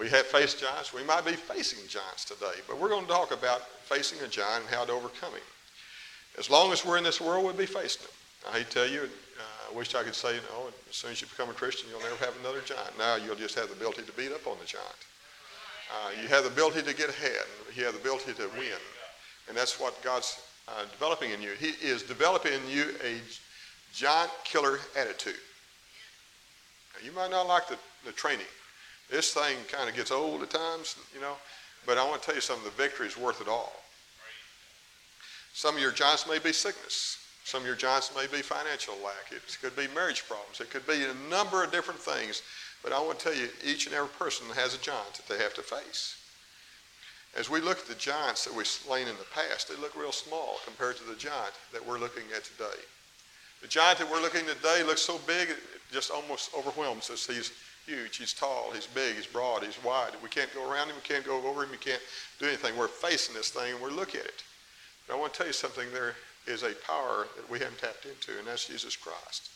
We have faced giants. We might be facing giants today, but we're going to talk about facing a giant and how to overcome him. As long as we're in this world, we'll be facing him. I hate to tell you, uh, I wish I could say, you know, as soon as you become a Christian, you'll never have another giant. Now you'll just have the ability to beat up on the giant. Uh, you have the ability to get ahead. You have the ability to win. And that's what God's uh, developing in you. He is developing in you a giant killer attitude. Now, you might not like the, the training. This thing kind of gets old at times, you know, but I want to tell you something, the victory is worth it all. Some of your giants may be sickness. Some of your giants may be financial lack. It could be marriage problems. It could be a number of different things. But I want to tell you, each and every person has a giant that they have to face. As we look at the giants that we've slain in the past, they look real small compared to the giant that we're looking at today. The giant that we're looking at today looks so big, it just almost overwhelms us. He's huge, he's tall, he's big, he's broad, he's wide. We can't go around him, we can't go over him, we can't do anything. We're facing this thing and we're looking at it. But I want to tell you something. There is a power that we haven't tapped into, and that's Jesus Christ.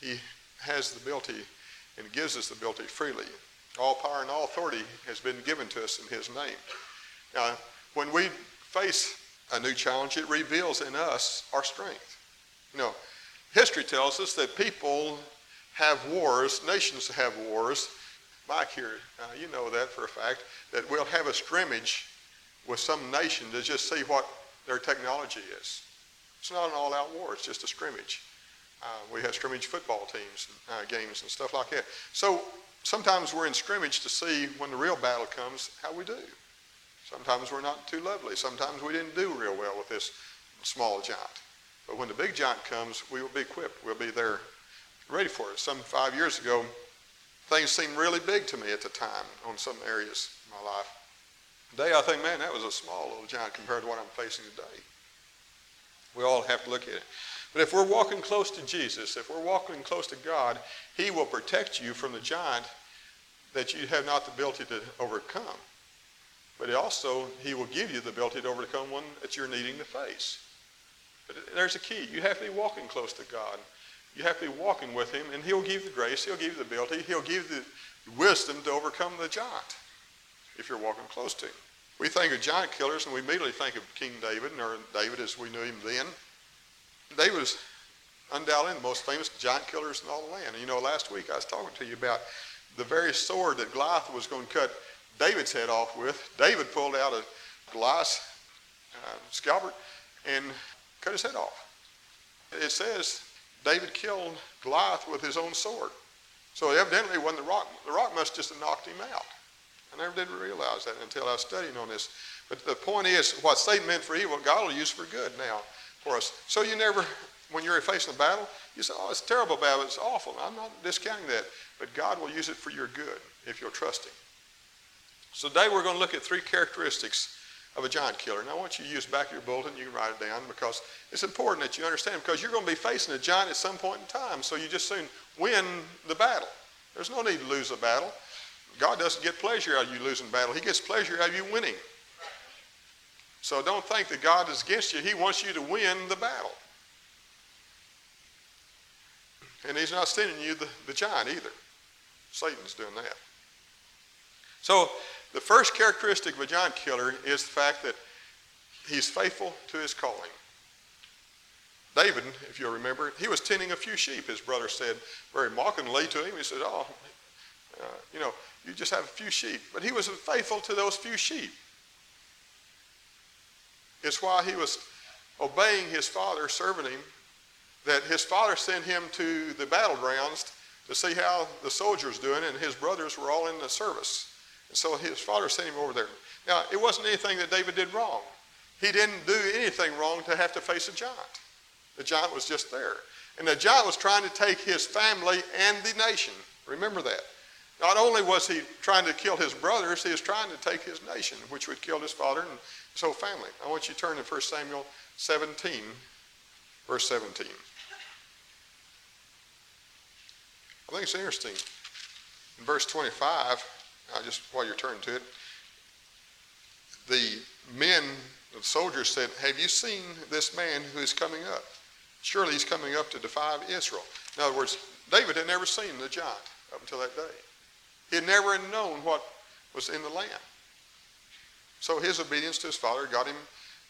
He has the ability and gives us the ability freely. All power and all authority has been given to us in his name. Now, when we face a new challenge, it reveals in us our strength. You know, history tells us that people have wars, nations have wars. Mike here, uh, you know that for a fact, that we'll have a scrimmage with some nation to just see what their technology is. It's not an all-out war. It's just a scrimmage. Uh, we have scrimmage football teams, uh, games, and stuff like that. So sometimes we're in scrimmage to see when the real battle comes how we do. Sometimes we're not too lovely. Sometimes we didn't do real well with this small giant. But when the big giant comes, we will be equipped. We'll be there ready for it. Some five years ago, things seemed really big to me at the time on some areas of my life. Today, I think, man, that was a small little giant compared to what I'm facing today. We all have to look at it. But if we're walking close to Jesus, if we're walking close to God, He will protect you from the giant that you have not the ability to overcome. But also, He will give you the ability to overcome one that you're needing to face. But there's a key. You have to be walking close to God. You have to be walking with Him, and He'll give you the grace, He'll give you the ability, He'll give you the wisdom to overcome the giant if you're walking close to Him. We think of giant killers, and we immediately think of King David, or David as we knew him then. David was undoubtedly the most famous giant killers in all the land. And you know, last week I was talking to you about the very sword that Goliath was going to cut David's head off with. David pulled out a Goliath's uh, scalpel and cut his head off. It says David killed Goliath with his own sword. So evidently, when the rock, the rock must just have knocked him out. I never did realize that until I was studying on this. But the point is, what Satan meant for evil, God will use for good now for us. So you never, when you're facing a battle, you say, oh, it's terrible battle. It's awful. I'm not discounting that. But God will use it for your good if you'll trust Him. So today we're going to look at three characteristics of a giant killer. And I want you to use back of your bulletin. You can write it down because it's important that you understand because you're going to be facing a giant at some point in time. So you just soon win the battle. There's no need to lose a battle. God doesn't get pleasure out of you losing battle. He gets pleasure out of you winning. So don't think that God is against you. He wants you to win the battle. And he's not sending you the, the giant either. Satan's doing that. So the first characteristic of a giant killer is the fact that he's faithful to his calling. David, if you'll remember, he was tending a few sheep, his brother said very mockingly to him. He said, Oh, uh, you know, you just have a few sheep. But he was faithful to those few sheep. It's why he was obeying his father, serving him, that his father sent him to the battlegrounds to see how the soldiers doing, and his brothers were all in the service. And so his father sent him over there. Now, it wasn't anything that David did wrong. He didn't do anything wrong to have to face a giant. The giant was just there. And the giant was trying to take his family and the nation. Remember that. Not only was he trying to kill his brothers, he was trying to take his nation, which would kill his father and his whole family. I want you to turn to 1 Samuel 17, verse 17. I think it's interesting. In verse 25, uh, just while you're turning to it, the men, the soldiers said, Have you seen this man who is coming up? Surely he's coming up to defy Israel. In other words, David had never seen the giant up until that day. He had never known what was in the land. So his obedience to his father got him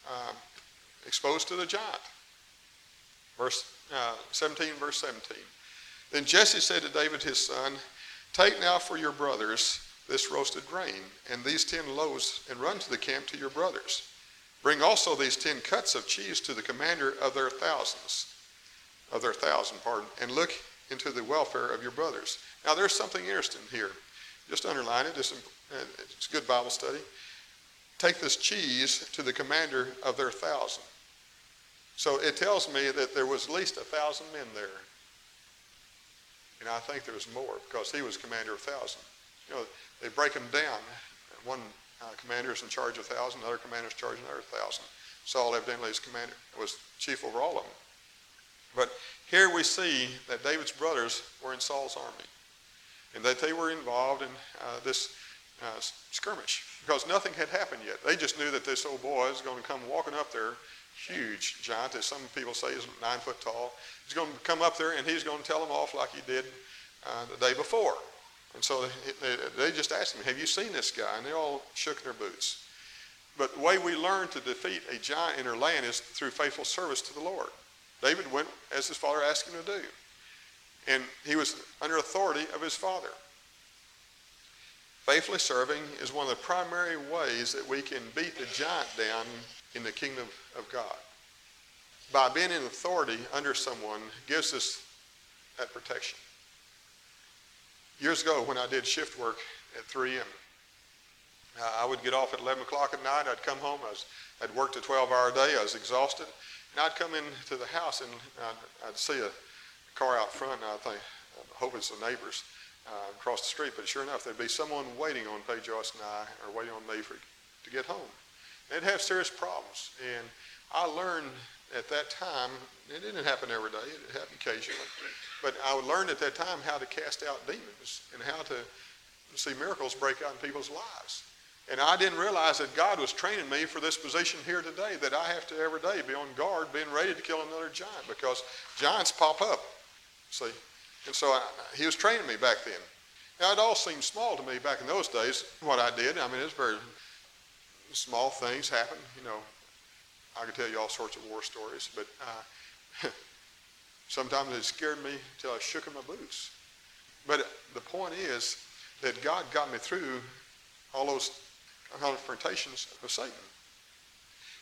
uh, exposed to the giant. Verse uh, 17, verse 17. Then Jesse said to David his son, Take now for your brothers this roasted grain and these ten loaves, and run to the camp to your brothers. Bring also these ten cuts of cheese to the commander of their thousands, of their thousand, pardon, and look into the welfare of your brothers. Now there's something interesting here. Just underline it. It's, uh, it's a good Bible study. Take this cheese to the commander of their thousand. So it tells me that there was at least a thousand men there. And I think there was more because he was commander of thousand. You know, they break them down. One uh, commander is in charge of a thousand, another commander is in charge of another thousand. Saul evidently is commander, was chief over all of them. But here we see that David's brothers were in Saul's army and that they were involved in uh, this uh, skirmish because nothing had happened yet. They just knew that this old boy is going to come walking up there, huge giant, as some people say is nine foot tall. He's going to come up there and he's going to tell them off like he did uh, the day before. And so they, they, just asked him, Have you seen this guy? And they all shook their boots. But the way we learn to defeat a giant in our land is through faithful service to the Lord. David went as his father asked him to do. And he was under authority of his father. Faithfully serving is one of the primary ways that we can beat the giant down in the kingdom of God. By being in authority under someone gives us that protection. Years ago, when I did shift work at 3M, uh, I would get off at 11 o'clock at night. I'd come home. I was, I'd worked a 12-hour day. I was exhausted. And I'd come into the house and I'd, I'd see a car out front, and I think, I hope it's the neighbors uh, across the street. But sure enough, there'd be someone waiting on Peggy Joyce and I, or waiting on me for, to get home. They'd have serious problems. And I learned at that time, it didn't happen every day, it happened occasionally, but I learned at that time how to cast out demons and how to see miracles break out in people's lives. And I didn't realize that God was training me for this position here today, that I have to every day be on guard, being ready to kill another giant, because giants pop up. See? And so I, he was training me back then. Now, it all seemed small to me back in those days, what I did. I mean, it's very small things happen. You know, I could tell you all sorts of war stories, but uh, sometimes it scared me until I shook in my boots. But the point is that God got me through all those confrontations with Satan.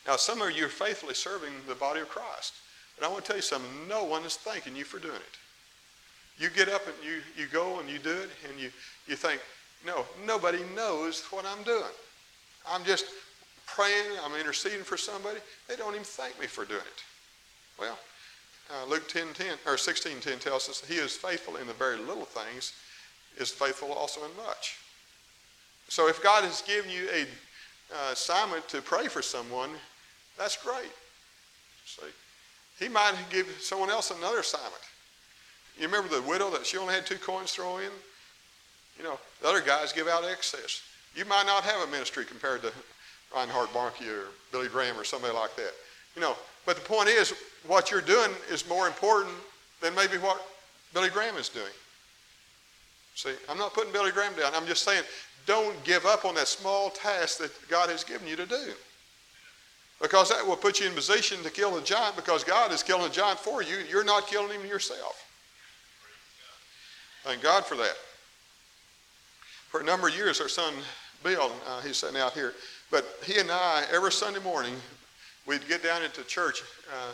Now, some of you are faithfully serving the body of Christ. But I want to tell you something. No one is thanking you for doing it. You get up and you, you go and you do it, and you, you think, no, nobody knows what I'm doing. I'm just praying, I'm interceding for somebody. They don't even thank me for doing it. Well, uh, Luke 10, 10, or 16, 10 tells us he is faithful in the very little things, is faithful also in much. So if God has given you a uh, assignment to pray for someone, that's great. See, He might give someone else another assignment. You remember the widow that she only had two coins thrown in? You know, the other guys give out excess. You might not have a ministry compared to Reinhard Bonnke or Billy Graham or somebody like that. You know, but the point is, what you're doing is more important than maybe what Billy Graham is doing. See, I'm not putting Billy Graham down. I'm just saying, don't give up on that small task that God has given you to do. Because that will put you in position to kill the giant because God is killing the giant for you. You're not killing him yourself. Thank God for that. For a number of years, our son Bill, uh, he's sitting out here, but he and I, every Sunday morning, we'd get down into church uh,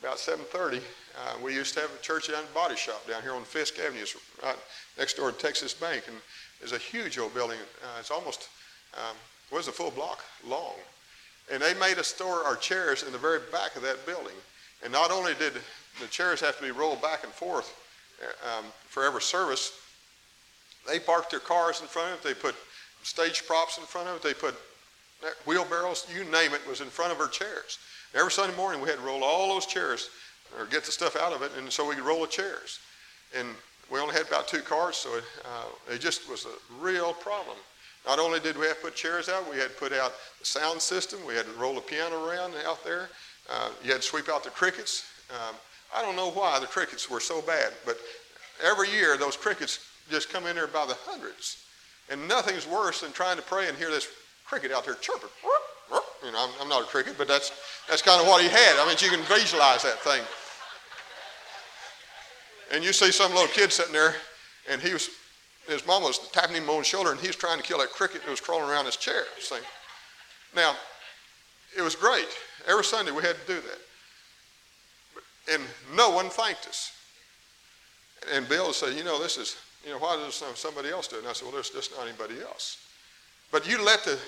about 7.30. Uh, we used to have a church down body shop down here on Fisk Avenue, right next door to Texas Bank, and there's a huge old building. Uh, it's almost, um, was a full block long. And they made us store our chairs in the very back of that building. And not only did the chairs have to be rolled back and forth, um, for every service. They parked their cars in front of it. They put stage props in front of it. They put wheelbarrows, you name it, was in front of our chairs. Every Sunday morning we had to roll all those chairs or get the stuff out of it, and so we could roll the chairs. And we only had about two cars, so it, uh, it just was a real problem. Not only did we have to put chairs out, we had to put out the sound system. We had to roll the piano around out there. Uh, you had to sweep out the crickets. Um, I don't know why the crickets were so bad, but every year those crickets just come in there by the hundreds. And nothing's worse than trying to pray and hear this cricket out there chirping. You know, I'm, I'm not a cricket, but that's, that's kind of what he had. I mean, you can visualize that thing. And you see some little kid sitting there, and he was, his mom was tapping him on the shoulder, and he was trying to kill that cricket that was crawling around his chair. See? Now, it was great. Every Sunday we had to do that. And no one thanked us. And Bill said, you know, this is, you know, why does somebody else do it? And I said, well, there's just not anybody else. But you let the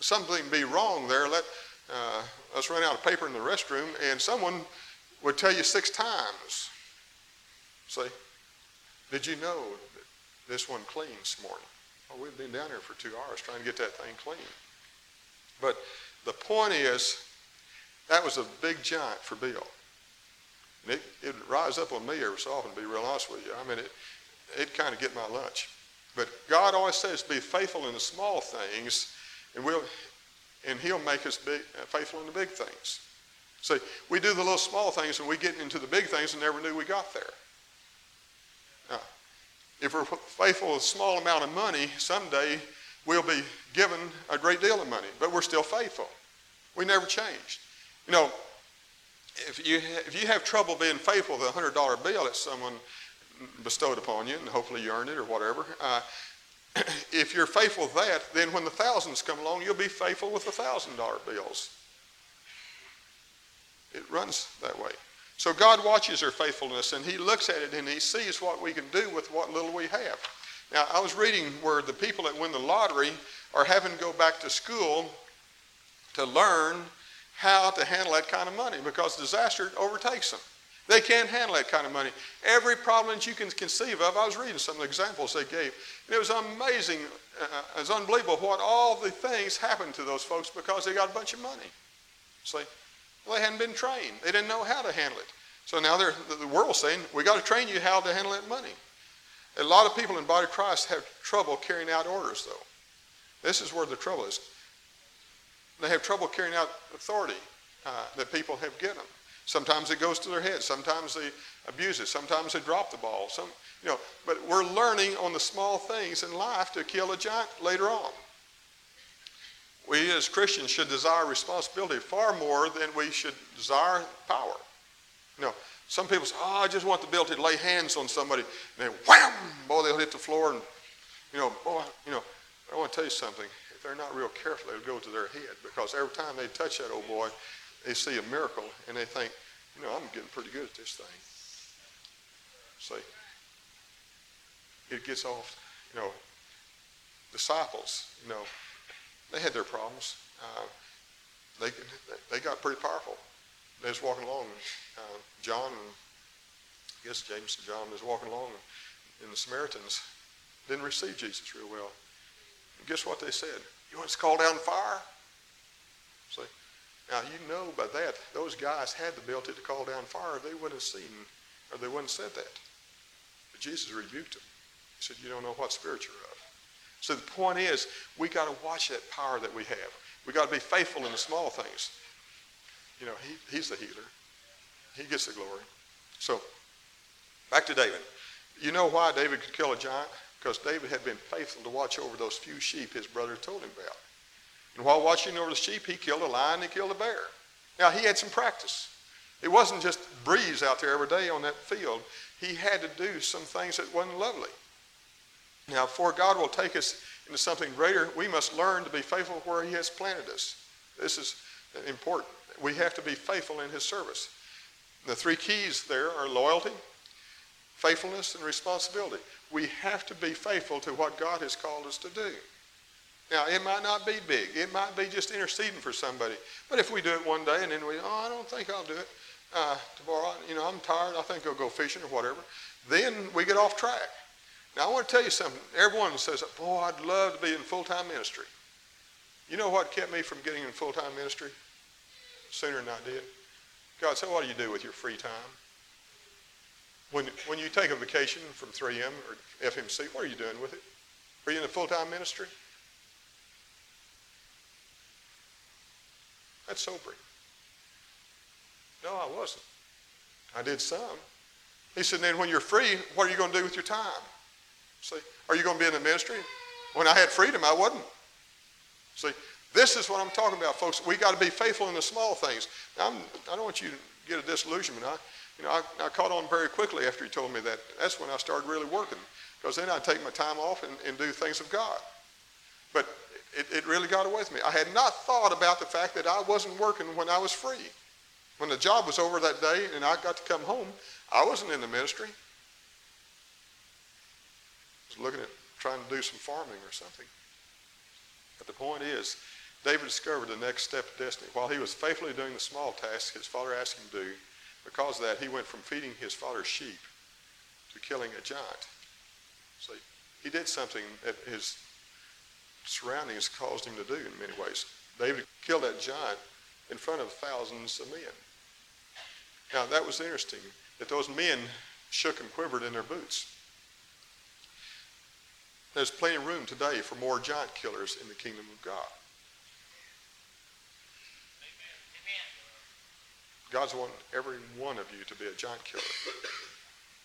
something be wrong there. Let uh, us run out of paper in the restroom, and someone would tell you six times. Say, did you know that this one cleans this morning? Oh, we've been down here for two hours trying to get that thing clean. But the point is, that was a big giant for Bill. And it, it'd rise up on me every so often, to be real honest with you. I mean, it, it'd kind of get my lunch. But God always says, be faithful in the small things, and, we'll, and he'll make us uh, faithful in the big things. See, we do the little small things, and we get into the big things and never knew we got there. Now, if we're faithful with a small amount of money, someday we'll be given a great deal of money, but we're still faithful. We never changed. You know, if you, if you have trouble being faithful with a $100 bill that someone bestowed upon you, and hopefully you earned it or whatever, uh, if you're faithful with that, then when the thousands come along, you'll be faithful with the $1,000 bills. It runs that way. So God watches our faithfulness, and He looks at it, and He sees what we can do with what little we have. Now, I was reading where the people that win the lottery are having to go back to school to learn how to handle that kind of money because disaster overtakes them. They can't handle that kind of money. Every problem that you can conceive of, I was reading some of the examples they gave, and it was amazing, uh, it was unbelievable what all the things happened to those folks because they got a bunch of money. See, well, they hadn't been trained. They didn't know how to handle it. So now the world's saying, we got to train you how to handle that money. A lot of people in body of Christ have trouble carrying out orders, though. This is where the trouble is. They have trouble carrying out authority uh, that people have given them. Sometimes it goes to their head. Sometimes they abuse it. Sometimes they drop the ball. Some, you know, but we're learning on the small things in life to kill a giant later on. We as Christians should desire responsibility far more than we should desire power. You know, some people say, oh, I just want the ability to lay hands on somebody. And then wham, boy, they'll hit the floor. And, you know, boy, you know, I want to tell you something. If they're not real careful, it'll go to their head because every time they touch that old boy, they see a miracle and they think, you know, I'm getting pretty good at this thing. See, it gets off, you know, disciples, you know, they had their problems. Uh, they, they got pretty powerful. They was walking along, uh, John and I guess James and John was walking along, and the Samaritans didn't receive Jesus real well. And guess what they said? You want us to call down fire? See? Now, you know by that, those guys had the ability to call down fire. They wouldn't have seen, or they wouldn't have said that. But Jesus rebuked them. He said, You don't know what spirit you're of. So the point is, we got to watch that power that we have. We got to be faithful in the small things. You know, he, he's the healer. He gets the glory. So, back to David. You know why David could kill a giant? Because David had been faithful to watch over those few sheep his brother told him about. And while watching over the sheep, he killed a lion, he killed a bear. Now, he had some practice. It wasn't just breeze out there every day on that field. He had to do some things that wasn't lovely. Now, before God will take us into something greater, we must learn to be faithful where he has planted us. This is important. We have to be faithful in his service. The three keys there are loyalty, faithfulness, and responsibility. We have to be faithful to what God has called us to do. Now, it might not be big. It might be just interceding for somebody. But if we do it one day and then we, oh, I don't think I'll do it uh, tomorrow, you know, I'm tired, I think I'll go fishing or whatever, then we get off track. Now, I want to tell you something. Everyone says, boy, I'd love to be in full-time ministry. You know what kept me from getting in full-time ministry sooner than I did? God said, what do you do with your free time? When, when you take a vacation from 3M or FMC, what are you doing with it? Are you in a full-time ministry? That's sobering. No, I wasn't. I did some. He said, then when you're free, what are you going to do with your time? See, are you going to be in the ministry? When I had freedom, I wasn't. See, this is what I'm talking about, folks. We got to be faithful in the small things. Now, I'm, I do not want you to get a disillusionment. I, you know, I, I, caught on very quickly after he told me that. That's when I started really working, because then I'd take my time off and, and do things of God. But it, it really got away with me. I had not thought about the fact that I wasn't working when I was free. When the job was over that day and I got to come home, I wasn't in the ministry. I was looking at trying to do some farming or something. But the point is, David discovered the next step of destiny. While he was faithfully doing the small tasks his father asked him to do, because of that, he went from feeding his father's sheep to killing a giant. So he did something that his surroundings caused him to do in many ways. David killed that giant in front of thousands of men. Now, that was interesting that those men shook and quivered in their boots. There's plenty of room today for more giant killers in the kingdom of God. God's wanting every one of you to be a giant killer.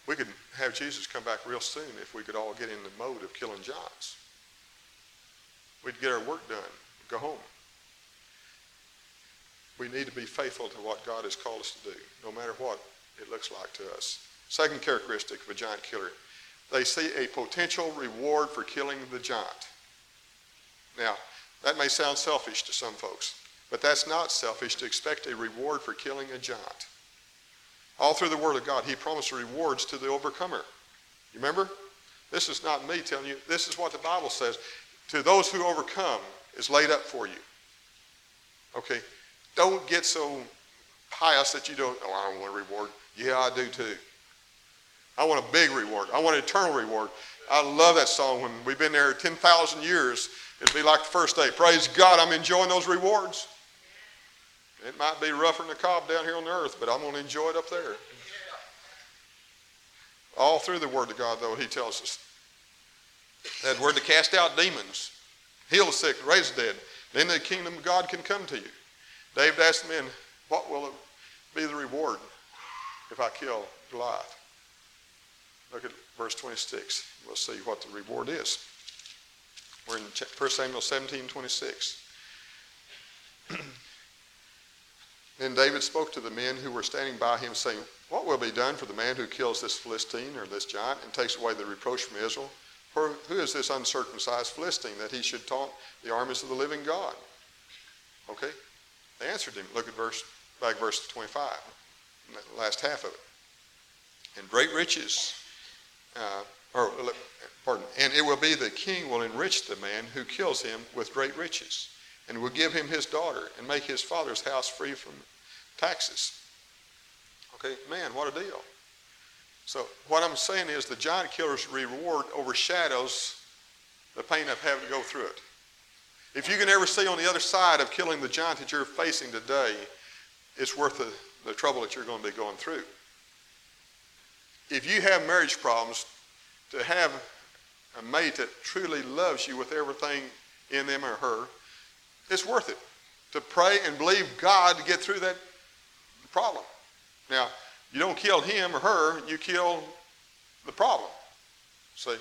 We could have Jesus come back real soon if we could all get in the mode of killing giants. We'd get our work done, go home. We need to be faithful to what God has called us to do, no matter what it looks like to us. Second characteristic of a giant killer, they see a potential reward for killing the giant. Now, that may sound selfish to some folks, but that's not selfish to expect a reward for killing a giant. All through the Word of God, He promised rewards to the overcomer. You remember? This is not me telling you. This is what the Bible says. To those who overcome is laid up for you. Okay? Don't get so pious that you don't, oh, I want a reward. Yeah, I do too. I want a big reward. I want an eternal reward. I love that song. When we've been there 10,000 years, it'll be like the first day. Praise God, I'm enjoying those rewards. It might be rougher than the cob down here on the earth, but I'm going to enjoy it up there. All through the Word of God, though, He tells us that word to cast out demons, heal the sick, raise the dead. Then the kingdom of God can come to you. David asked the men, What will be the reward if I kill Goliath? Look at verse 26. We'll see what the reward is. We're in 1 Samuel 17 26. then David spoke to the men who were standing by him, saying, What will be done for the man who kills this Philistine or this giant and takes away the reproach from Israel? Who is this uncircumcised Philistine that he should taunt the armies of the living God? Okay? They answered him. Look at verse back verse 25, last half of it. And great riches, uh, or pardon, and it will be the king will enrich the man who kills him with great riches, and will give him his daughter, and make his father's house free from taxes. Okay, man, what a deal. So what I'm saying is the giant killer's reward overshadows the pain of having to go through it. If you can ever see on the other side of killing the giant that you're facing today, it's worth the, the trouble that you're going to be going through. If you have marriage problems, to have a mate that truly loves you with everything in them or her, it's worth it to pray and believe God to get through that problem. Now, you don't kill him or her, you kill the problem. See?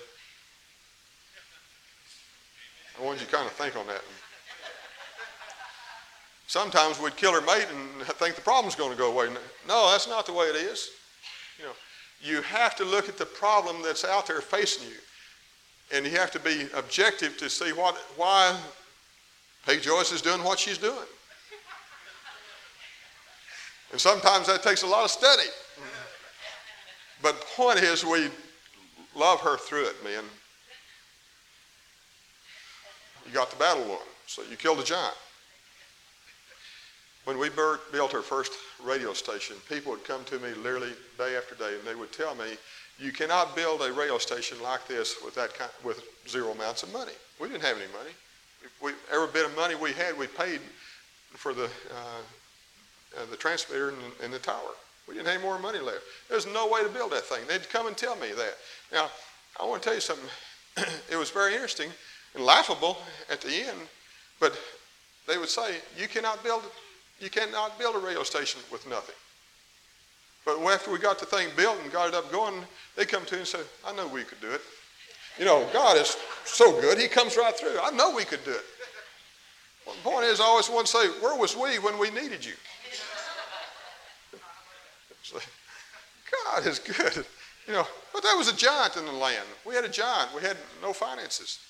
I want you to kind of think on that. Sometimes we'd kill her mate and think the problem's going to go away. No, that's not the way it is. You know, you have to look at the problem that's out there facing you. And you have to be objective to see what, why Peg Joyce is doing what she's doing. And sometimes that takes a lot of study. But the point is, we love her through it, man. You got the battle won, so you killed a giant. When we built our first radio station, people would come to me literally day after day, and they would tell me, "You cannot build a radio station like this with that kind, with zero amounts of money." We didn't have any money. We, every bit of money we had, we paid for the uh, uh, the transmitter and, and the tower. We didn't have any more money left. There's no way to build that thing. They'd come and tell me that. Now, I want to tell you something. it was very interesting and laughable at the end, but they would say, you cannot build, you cannot build a radio station with nothing. But after we got the thing built and got it up going, they come to me and say, I know we could do it. You know, God is, so good, he comes right through. I know we could do it. Well, the point is, I always want to say, where was we when we needed you? God is good. You know, but that was a giant in the land. We had a giant. We had no finances.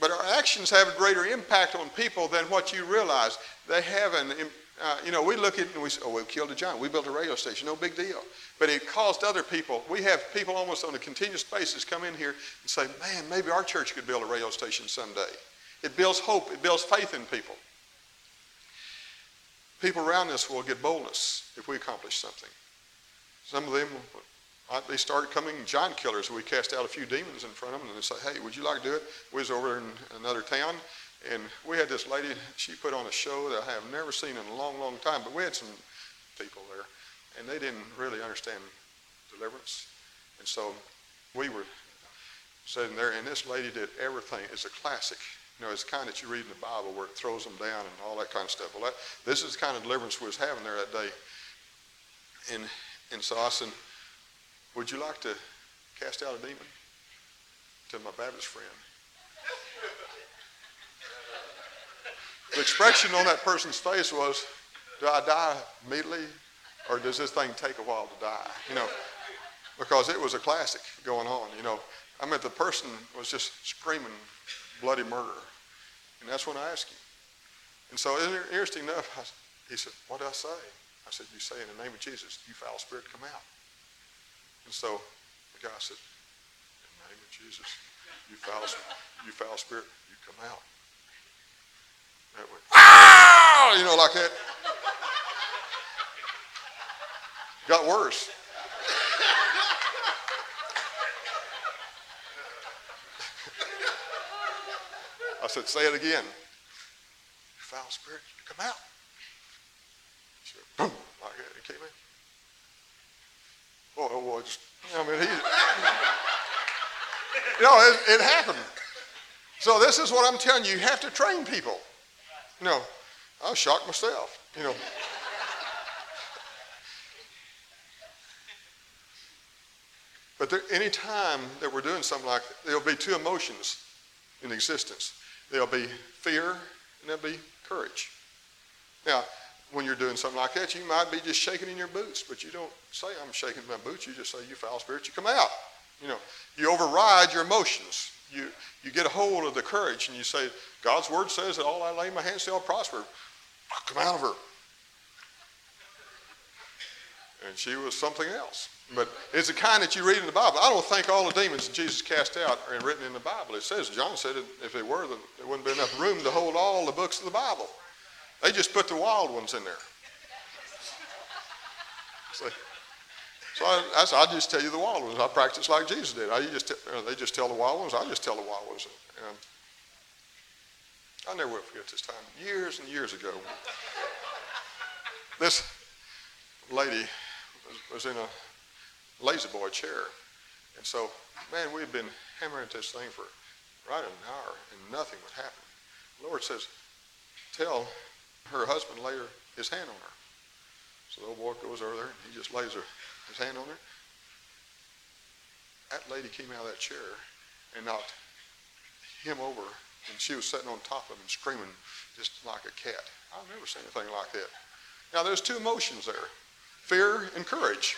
But our actions have a greater impact on people than what you realize. They have an, uh, you know, we look at it and we say, oh, we killed a giant. We built a radio station. No big deal. But it caused other people. We have people almost on a continuous basis come in here and say, man, maybe our church could build a radio station someday. It builds hope. It builds faith in people. People around us will get boldness if we accomplish something. Some of them they start coming giant killers. We cast out a few demons in front of them and they say, hey, would you like to do it? We was over in another town and we had this lady, she put on a show that I have never seen in a long, long time, but we had some people there and they didn't really understand deliverance. And so we were sitting there and this lady did everything. It's a classic. You know, it's kind that you read in the Bible where it throws them down and all that kind of stuff. Well, that, this is the kind of deliverance we was having there that day. in, and so would you like to cast out a demon? To my Baptist friend. The expression on that person's face was, do I die immediately or does this thing take a while to die? You know, because it was a classic going on, you know. I mean, the person was just screaming bloody murder. And that's when I asked him. And so, interesting enough, I, he said, what did I say? I said, you say in the name of Jesus, you foul spirit, come out. And so the guy said, In the name of Jesus, you foul, you foul spirit, you come out. That went, ah! You know, like that. Got worse. Said, say it again. Foul spirit, come out. He said, boom, like that. It came in. Oh, well, just, I mean, he, you know, it, it happened. So this is what I'm telling you. You have to train people. You know, I was shocked myself, you know. But there, any time that we're doing something like that, there'll be two emotions in existence. There'll be fear and there'll be courage. Now, when you're doing something like that, you might be just shaking in your boots, but you don't say, I'm shaking my boots. You just say, you foul spirit, you come out. You know, you override your emotions. You, you get a hold of the courage and you say, God's word says that all I lay my hands to will prosper. Come out of her. And she was something else. But it's the kind that you read in the Bible. I don't think all the demons that Jesus cast out are written in the Bible. It says, John said, if they were, there wouldn't be enough room to hold all the books of the Bible. They just put the wild ones in there. So, so I, I, I, just tell you the wild ones. I practice like Jesus did. I just uh, they just tell the wild ones. I just tell the wild ones. And I never will forget this time. Years and years ago, this lady was, in a La-Z-Boy chair, and so man, we'd been hammering at this thing for right an hour, and nothing would happen. The Lord says, "Tell her husband lay his hand on her. So the old boy goes over there and he just lays her, his hand on her. That lady came out of that chair and knocked him over, and she was sitting on top of him screaming just like a cat. I've never seen anything like that. Now there's two emotions there fear and courage.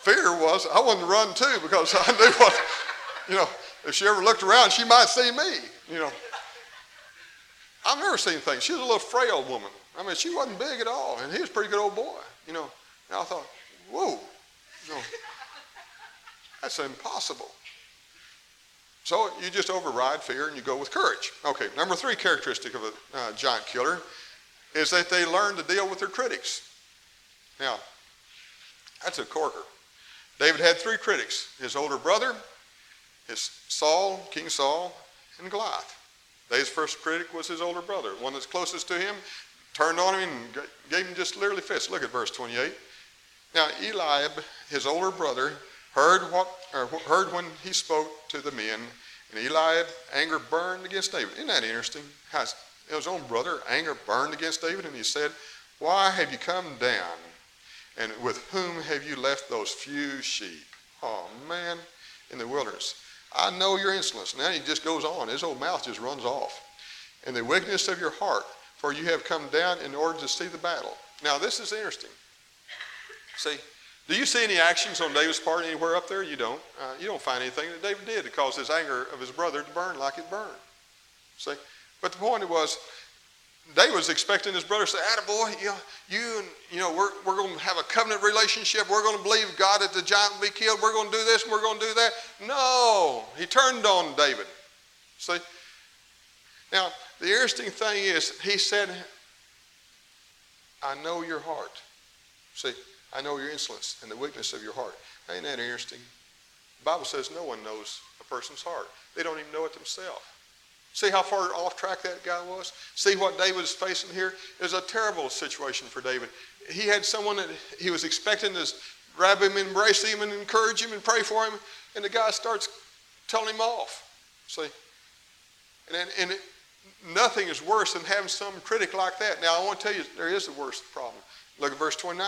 fear was I wouldn't run too because I knew what, you know, if she ever looked around, she might see me, you know. I've never seen things. She was a little frail woman. I mean, she wasn't big at all, and he was a pretty good old boy, you know. And I thought, whoa, you know, that's impossible. So you just override fear and you go with courage. Okay, number three characteristic of a uh, giant killer is that they learn to deal with their critics. Now, that's a corker. David had three critics his older brother, his Saul, King Saul, and Goliath. David's first critic was his older brother, one that's closest to him, turned on him and gave him just literally fists. Look at verse 28. Now Eliab, his older brother, heard what heard when he spoke to the men, and Eliab anger burned against David. Isn't that interesting? How his own brother anger burned against David, and he said, "Why have you come down? And with whom have you left those few sheep?" Oh, man, in the wilderness. I know your insolence. Now he just goes on. His old mouth just runs off. And the wickedness of your heart, for you have come down in order to see the battle. Now, this is interesting. See, do you see any actions on David's part anywhere up there? You don't. Uh, you don't find anything that David did to cause his anger of his brother to burn like it burned. See? But the point was, David was expecting his brother to say, Attaboy, you know, you and, you know, we're, we're going to have a covenant relationship. We're going to believe God that the giant will be killed. We're going to do this and we're going to do that. No, he turned on David. See? Now, the interesting thing is, he said, I know your heart. See, I know your insolence and the weakness of your heart. Ain't that interesting? The Bible says no one knows a person's heart. They don't even know it themselves. See how far off track that guy was? See what David is facing here? It was a terrible situation for David. He had someone that he was expecting to grab him, embrace him, and encourage him and pray for him, and the guy starts telling him off. See? And, and nothing is worse than having some critic like that. Now, I want to tell you, there is the worst problem. Look at verse 29.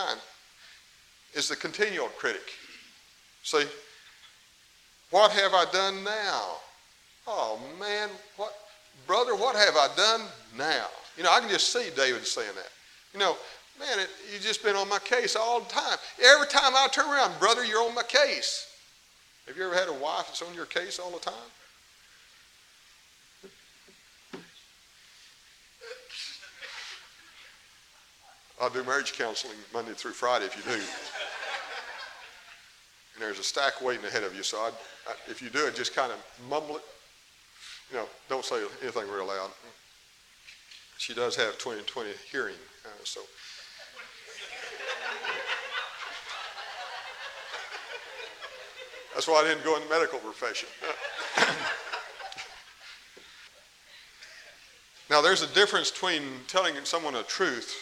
It's the continual critic. See? What have I done now? Oh man, what brother, what have I done now? You know, I can just see David saying that. You know, man, it, you've just been on my case all the time. Every time I turn around, brother, you're on my case. Have you ever had a wife that's on your case all the time? I'll do marriage counseling Monday through Friday if you do. and there's a stack waiting ahead of you, so I'd, I, if you do it, just kind of mumble it you know, don't say anything real loud. She does have 20/20 hearing, uh, so. That's why I didn't go in the medical profession. now, there's a difference between telling someone a truth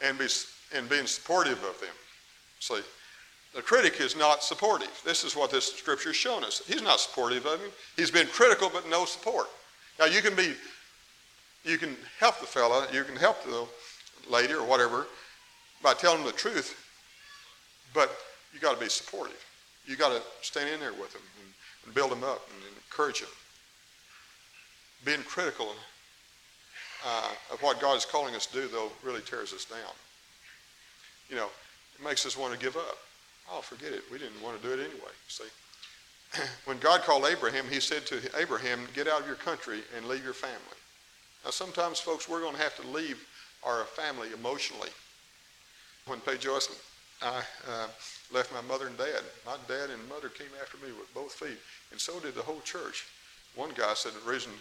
and, be, and being supportive of them. See, the critic is not supportive. This is what this scripture is showing us. He's not supportive of him. He's been critical, but no support. Now you can be, you can help the fella, you can help the lady or whatever by telling them the truth, but you got to be supportive. You got to stand in there with them and, and build them up and, and encourage them. Being critical uh, of what God is calling us to do, though, really tears us down. You know, it makes us want to give up. Oh, forget it. We didn't want to do it anyway. See? when God called Abraham, he said to Abraham, Get out of your country and leave your family. Now, sometimes, folks, we're going to have to leave our family emotionally. When Peggy Joyce and I uh, left my mother and dad, my dad and mother came after me with both feet, and so did the whole church. One guy said the reason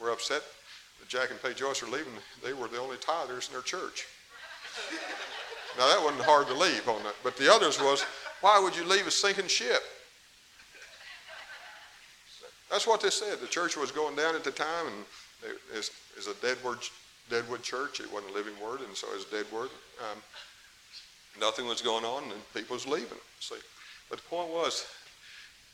we're upset that Jack and Peggy Joyce are leaving, they were the only tithers in their church. now, that wasn't hard to leave on that. But the others was, why would you leave a sinking ship? That's what they said. The church was going down at the time, and it is, is a deadwood, deadwood church. It wasn't a living word, and so it was dead word. Um, nothing was going on, and people was leaving. See, but the point was,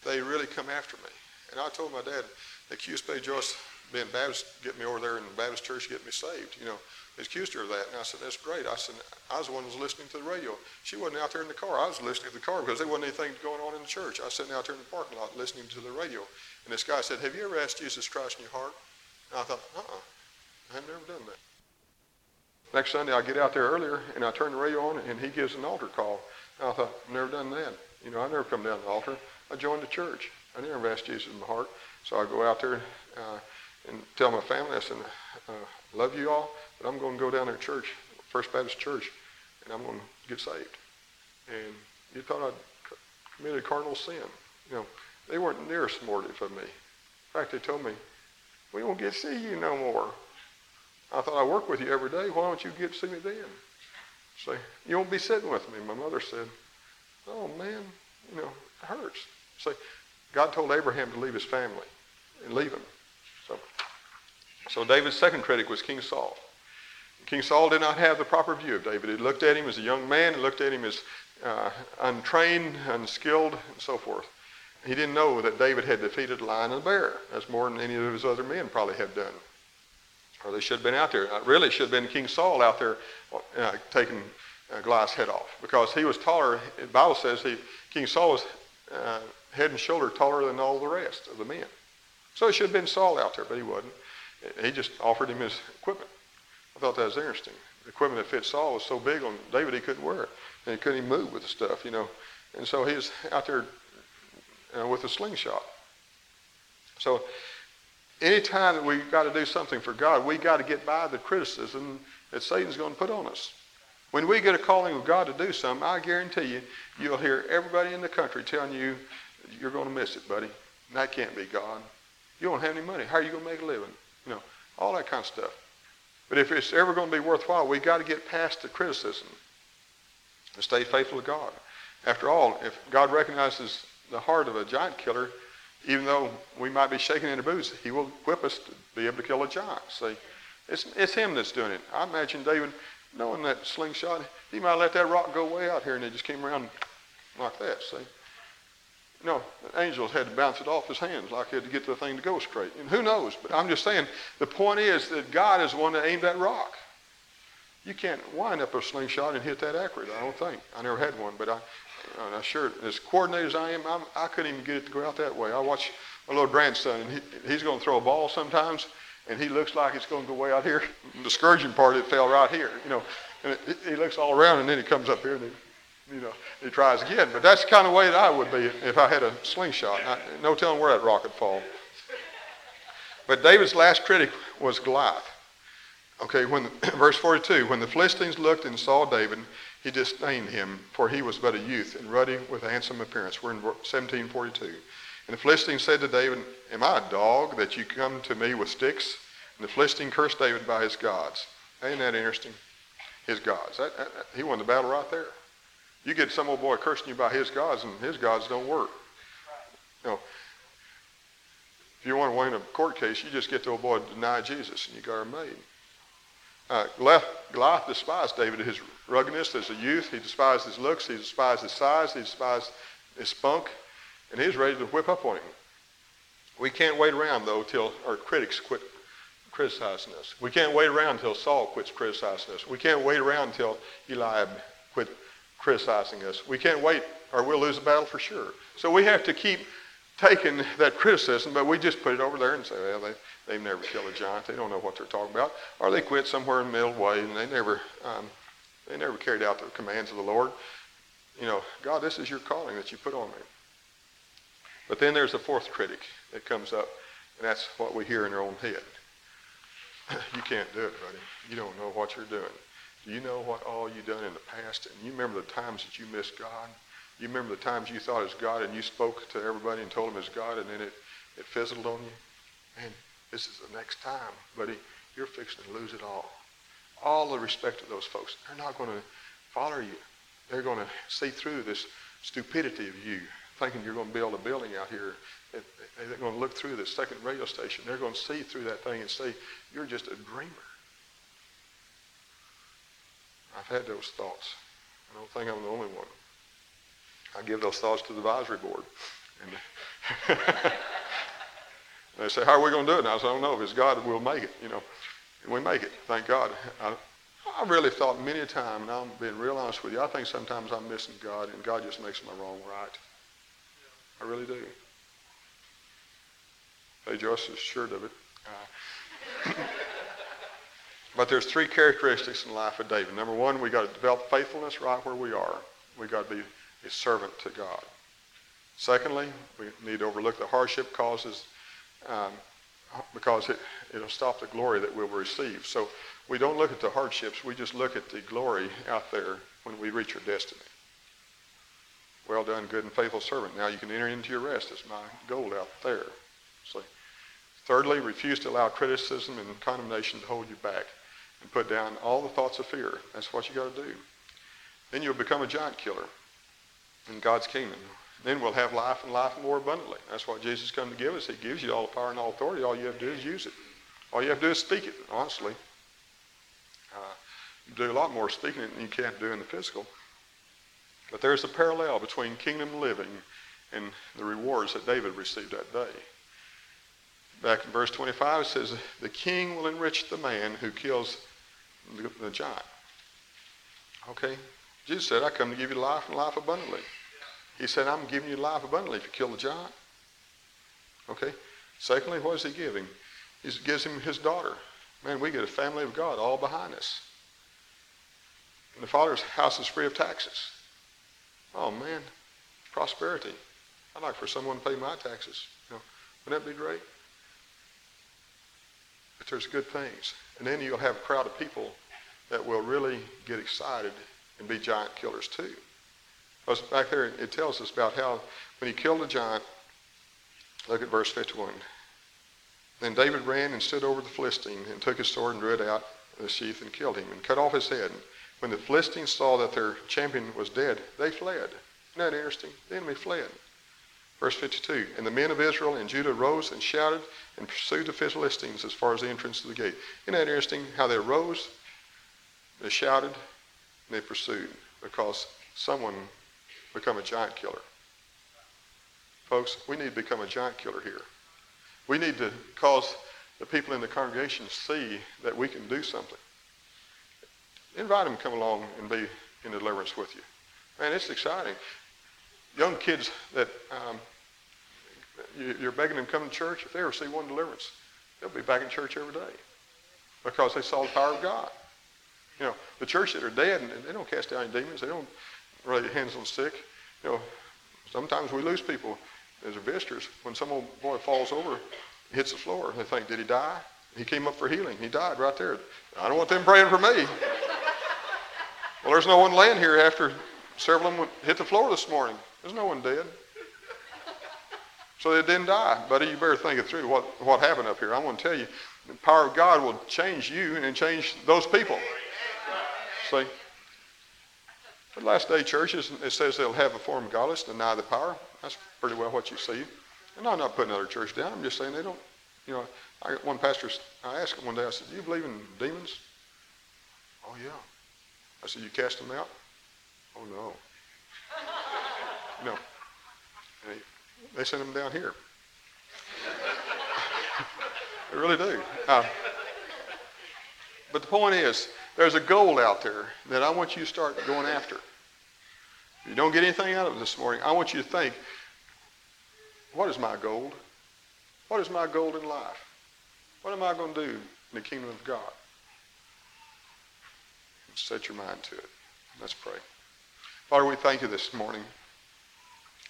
they really come after me. And I told my dad, they accused Peggy Joyce being Baptist, get me over there in the Baptist church, get me saved. You know, they accused her of that. And I said, that's great. I said, I was the one who was listening to the radio. She wasn't out there in the car. I was listening to the car because there wasn't anything going on in the church. I was sitting out there in the parking lot listening to the radio. And this guy said, have you ever asked Jesus Christ in your heart? And I thought, uh-uh, I've never done that. Next Sunday, I get out there earlier, and I turn the radio on, and he gives an altar call. And I thought, I've never done that. You know, I never come down the altar. I joined the church. I never asked Jesus in my heart. So I go out there uh, and tell my family, I said, uh, love you all, but I'm going to go down there to church, First Baptist Church, and I'm going to get saved. And you thought I'd committed cardinal sin. You know, they weren't near supportive of me. In fact, they told me, we won't get to see you no more. I thought I work with you every day. Why don't you get to see me then? Say, you won't be sitting with me. My mother said, oh man, you know, it hurts. Say, God told Abraham to leave his family and leave him. So, David's second critic was King Saul. King Saul did not have the proper view of David. He looked at him as a young man, he looked at him as uh, untrained, unskilled, and so forth. He didn't know that David had defeated a lion and a bear. That's more than any of his other men probably have done. Or they should have been out there. Uh, really, should have been King Saul out there uh, taking uh, Goliath's head off because he was taller. The Bible says he, King Saul was uh, head and shoulder taller than all the rest of the men. So it should have been Saul out there, but he wasn't. He just offered him his equipment. I thought that was interesting. The equipment that fit Saul was so big on David he couldn't wear it. And he couldn't even move with the stuff, you know. And so he was out there uh, with a slingshot. So anytime that we've got to do something for God, we got to get by the criticism that Satan's going to put on us. When we get a calling of God to do something, I guarantee you, you'll hear everybody in the country telling you you're going to miss it, buddy. And that can't be God. You don't have any money. How are you going to make a living? You know, all that kind of stuff. But if it's ever going to be worthwhile, we've got to get past the criticism and stay faithful to God. After all, if God recognizes the heart of a giant killer, even though we might be shaking in the boots, he will equip us to be able to kill a giant. See, it's, it's him that's doing it. I imagine David, knowing that slingshot, he might let that rock go way out here and it just came around like that, see. No, the angels had to bounce it off his hands like he had to get the thing to go straight. And who knows? But I'm just saying, the point is that God is the one that aimed that rock. You can't wind up a slingshot and hit that accurate, I don't think. I never had one, but I, I'm sure as coordinated as I am, I'm, I could not even get it to go out that way. I watch my little grandson, and he, he's going to throw a ball sometimes, and he looks like it's going to go way out here. The discouraging part, it fell right here, you know. And it, he looks all around, and then he comes up here, and he, you know, he tries again. But that's the kind of way that I would be if I had a slingshot. I, no telling where that rock would fall. But David's last critic was Goliath. Okay, when verse 42, when the Philistines looked and saw David, he disdained him, for he was but a youth and ruddy with a handsome appearance. We're in 1742. And the Philistine said to David, Am I a dog that you come to me with sticks? And the Philistine cursed David by his gods. Ain't that interesting? His gods. That, that, he won the battle right there. You get some old boy cursing you by his gods, and his gods don't work. You know, if you want to win a court case, you just get the old boy to deny Jesus, and you got her made. Uh, Goliath despised David his ruggedness as a youth. He despised his looks. He despised his size. He despised his spunk. And he's ready to whip up on him. We can't wait around, though, till our critics quit criticizing us. We can't wait around until Saul quits criticizing us. We can't wait around until Eliab quit criticizing us. We can't wait, or we'll lose the battle for sure. So we have to keep taking that criticism, but we just put it over there and say, well, they, they've never killed a giant. They don't know what they're talking about. Or they quit somewhere in the middle way and they never um, they never carried out the commands of the Lord. You know, God, this is your calling that you put on me. But then there's a fourth critic that comes up, and that's what we hear in our own head. you can't do it, buddy. You don't know what you're doing. You know what all you've done in the past? And you remember the times that you missed God? You remember the times you thought it was God and you spoke to everybody and told them it's God and then it, it fizzled on you? Man, this is the next time, buddy. You're fixing to lose it all all the respect of those folks. They're not going to follow you. They're going to see through this stupidity of you, thinking you're going to build a building out here. They're going to look through this second radio station. They're going to see through that thing and say, you're just a dreamer. I've had those thoughts. I don't think I'm the only one. I give those thoughts to the advisory board. And they say, how are we going to do it? And I say, I don't know. If it's God, we'll make it, you know. And we make it, thank God. I, I really thought many a time, and I'm being real honest with you, I think sometimes I'm missing God, and God just makes my wrong right. I really do. Hey, Joyce is assured of it. Uh, but there's three characteristics in the life of David. Number one, we got to develop faithfulness right where we are. We got to be a servant to God. Secondly, we need to overlook the hardship causes um, because it, it'll stop the glory that we'll receive. So we don't look at the hardships. We just look at the glory out there when we reach our destiny. Well done, good and faithful servant. Now you can enter into your rest. It's my goal out there. See. Thirdly, refuse to allow criticism and condemnation to hold you back and put down all the thoughts of fear. That's what you got to do. Then you'll become a giant killer in God's kingdom. Then we'll have life and life more abundantly. That's what Jesus come to give us. He gives you all the power and all authority. All you have to do is use it. All you have to do is speak it, honestly. Uh, you do a lot more speaking it than you can do in the physical. But there's a parallel between kingdom living and the rewards that David received that day. Back in verse 25, it says, The king will enrich the man who kills the, the giant. Okay? Jesus said, I come to give you life and life abundantly. He said, I'm giving you life abundantly if you kill the giant. Okay? Secondly, what is he giving? He gives him his daughter. Man, we get a family of God all behind us. And the Father's house is free of taxes. Oh, man, prosperity. I'd like for someone to pay my taxes. You know, wouldn't that be great? But there's good things. And then you'll have a crowd of people that will really get excited and be giant killers too. Because back there it tells us about how when he killed a giant, look at verse 51. Then David ran and stood over the Philistine and took his sword and drew it out of the sheath and killed him and cut off his head. When the Philistines saw that their champion was dead, they fled. Isn't that interesting? The enemy fled. Verse 52 And the men of Israel and Judah rose and shouted and pursued the Philistines as far as the entrance to the gate. Isn't that interesting how they rose, they shouted, and they pursued because someone become a giant killer. Folks, we need to become a giant killer here. We need to cause the people in the congregation to see that we can do something. Invite them to come along and be in the deliverance with you. Man, it's exciting. Young kids that um, you're begging them to come to church, if they ever see one deliverance, they'll be back in church every day because they saw the power of God. You know, the church that are dead, and they don't cast out any demons. They don't lay hands on the sick. You know, sometimes we lose people as a visitors. When some old boy falls over, hits the floor, they think, did he die? He came up for healing. He died right there. I don't want them praying for me. well, there's no one laying here after several of them hit the floor this morning. There's no one dead. So they didn't die. Buddy, you better think it through what, what happened up here. I want to tell you, the power of God will change you and change those people. See? The last day churches, it says they'll have a form of godliness, deny the power. That's pretty well what you see. And I'm not putting other church down. I'm just saying they don't, you know, I got one pastor, I asked him one day, I said, do you believe in demons? Oh, yeah. I said, you cast them out? Oh, no. No. They, they send them down here. they really do. Uh, but the point is, there's a goal out there that I want you to start going after. If you don't get anything out of it this morning, I want you to think, what is my goal? What is my goal in life? What am I going to do in the kingdom of God? Set your mind to it. Let's pray. Father, we thank you this morning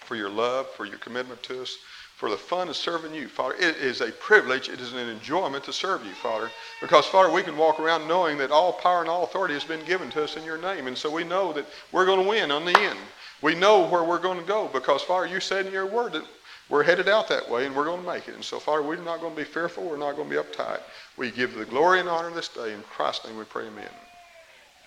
for your love, for your commitment to us for the fun of serving you, Father. It is a privilege, it is an enjoyment to serve you, Father. Because, Father, we can walk around knowing that all power and all authority has been given to us in your name. And so we know that we're going to win on the end. We know where we're going to go because, Father, you said in your word that we're headed out that way and we're going to make it. And so, Father, we're not going to be fearful. We're not going to be uptight. We give the glory and honor this day. In Christ's name we pray, amen.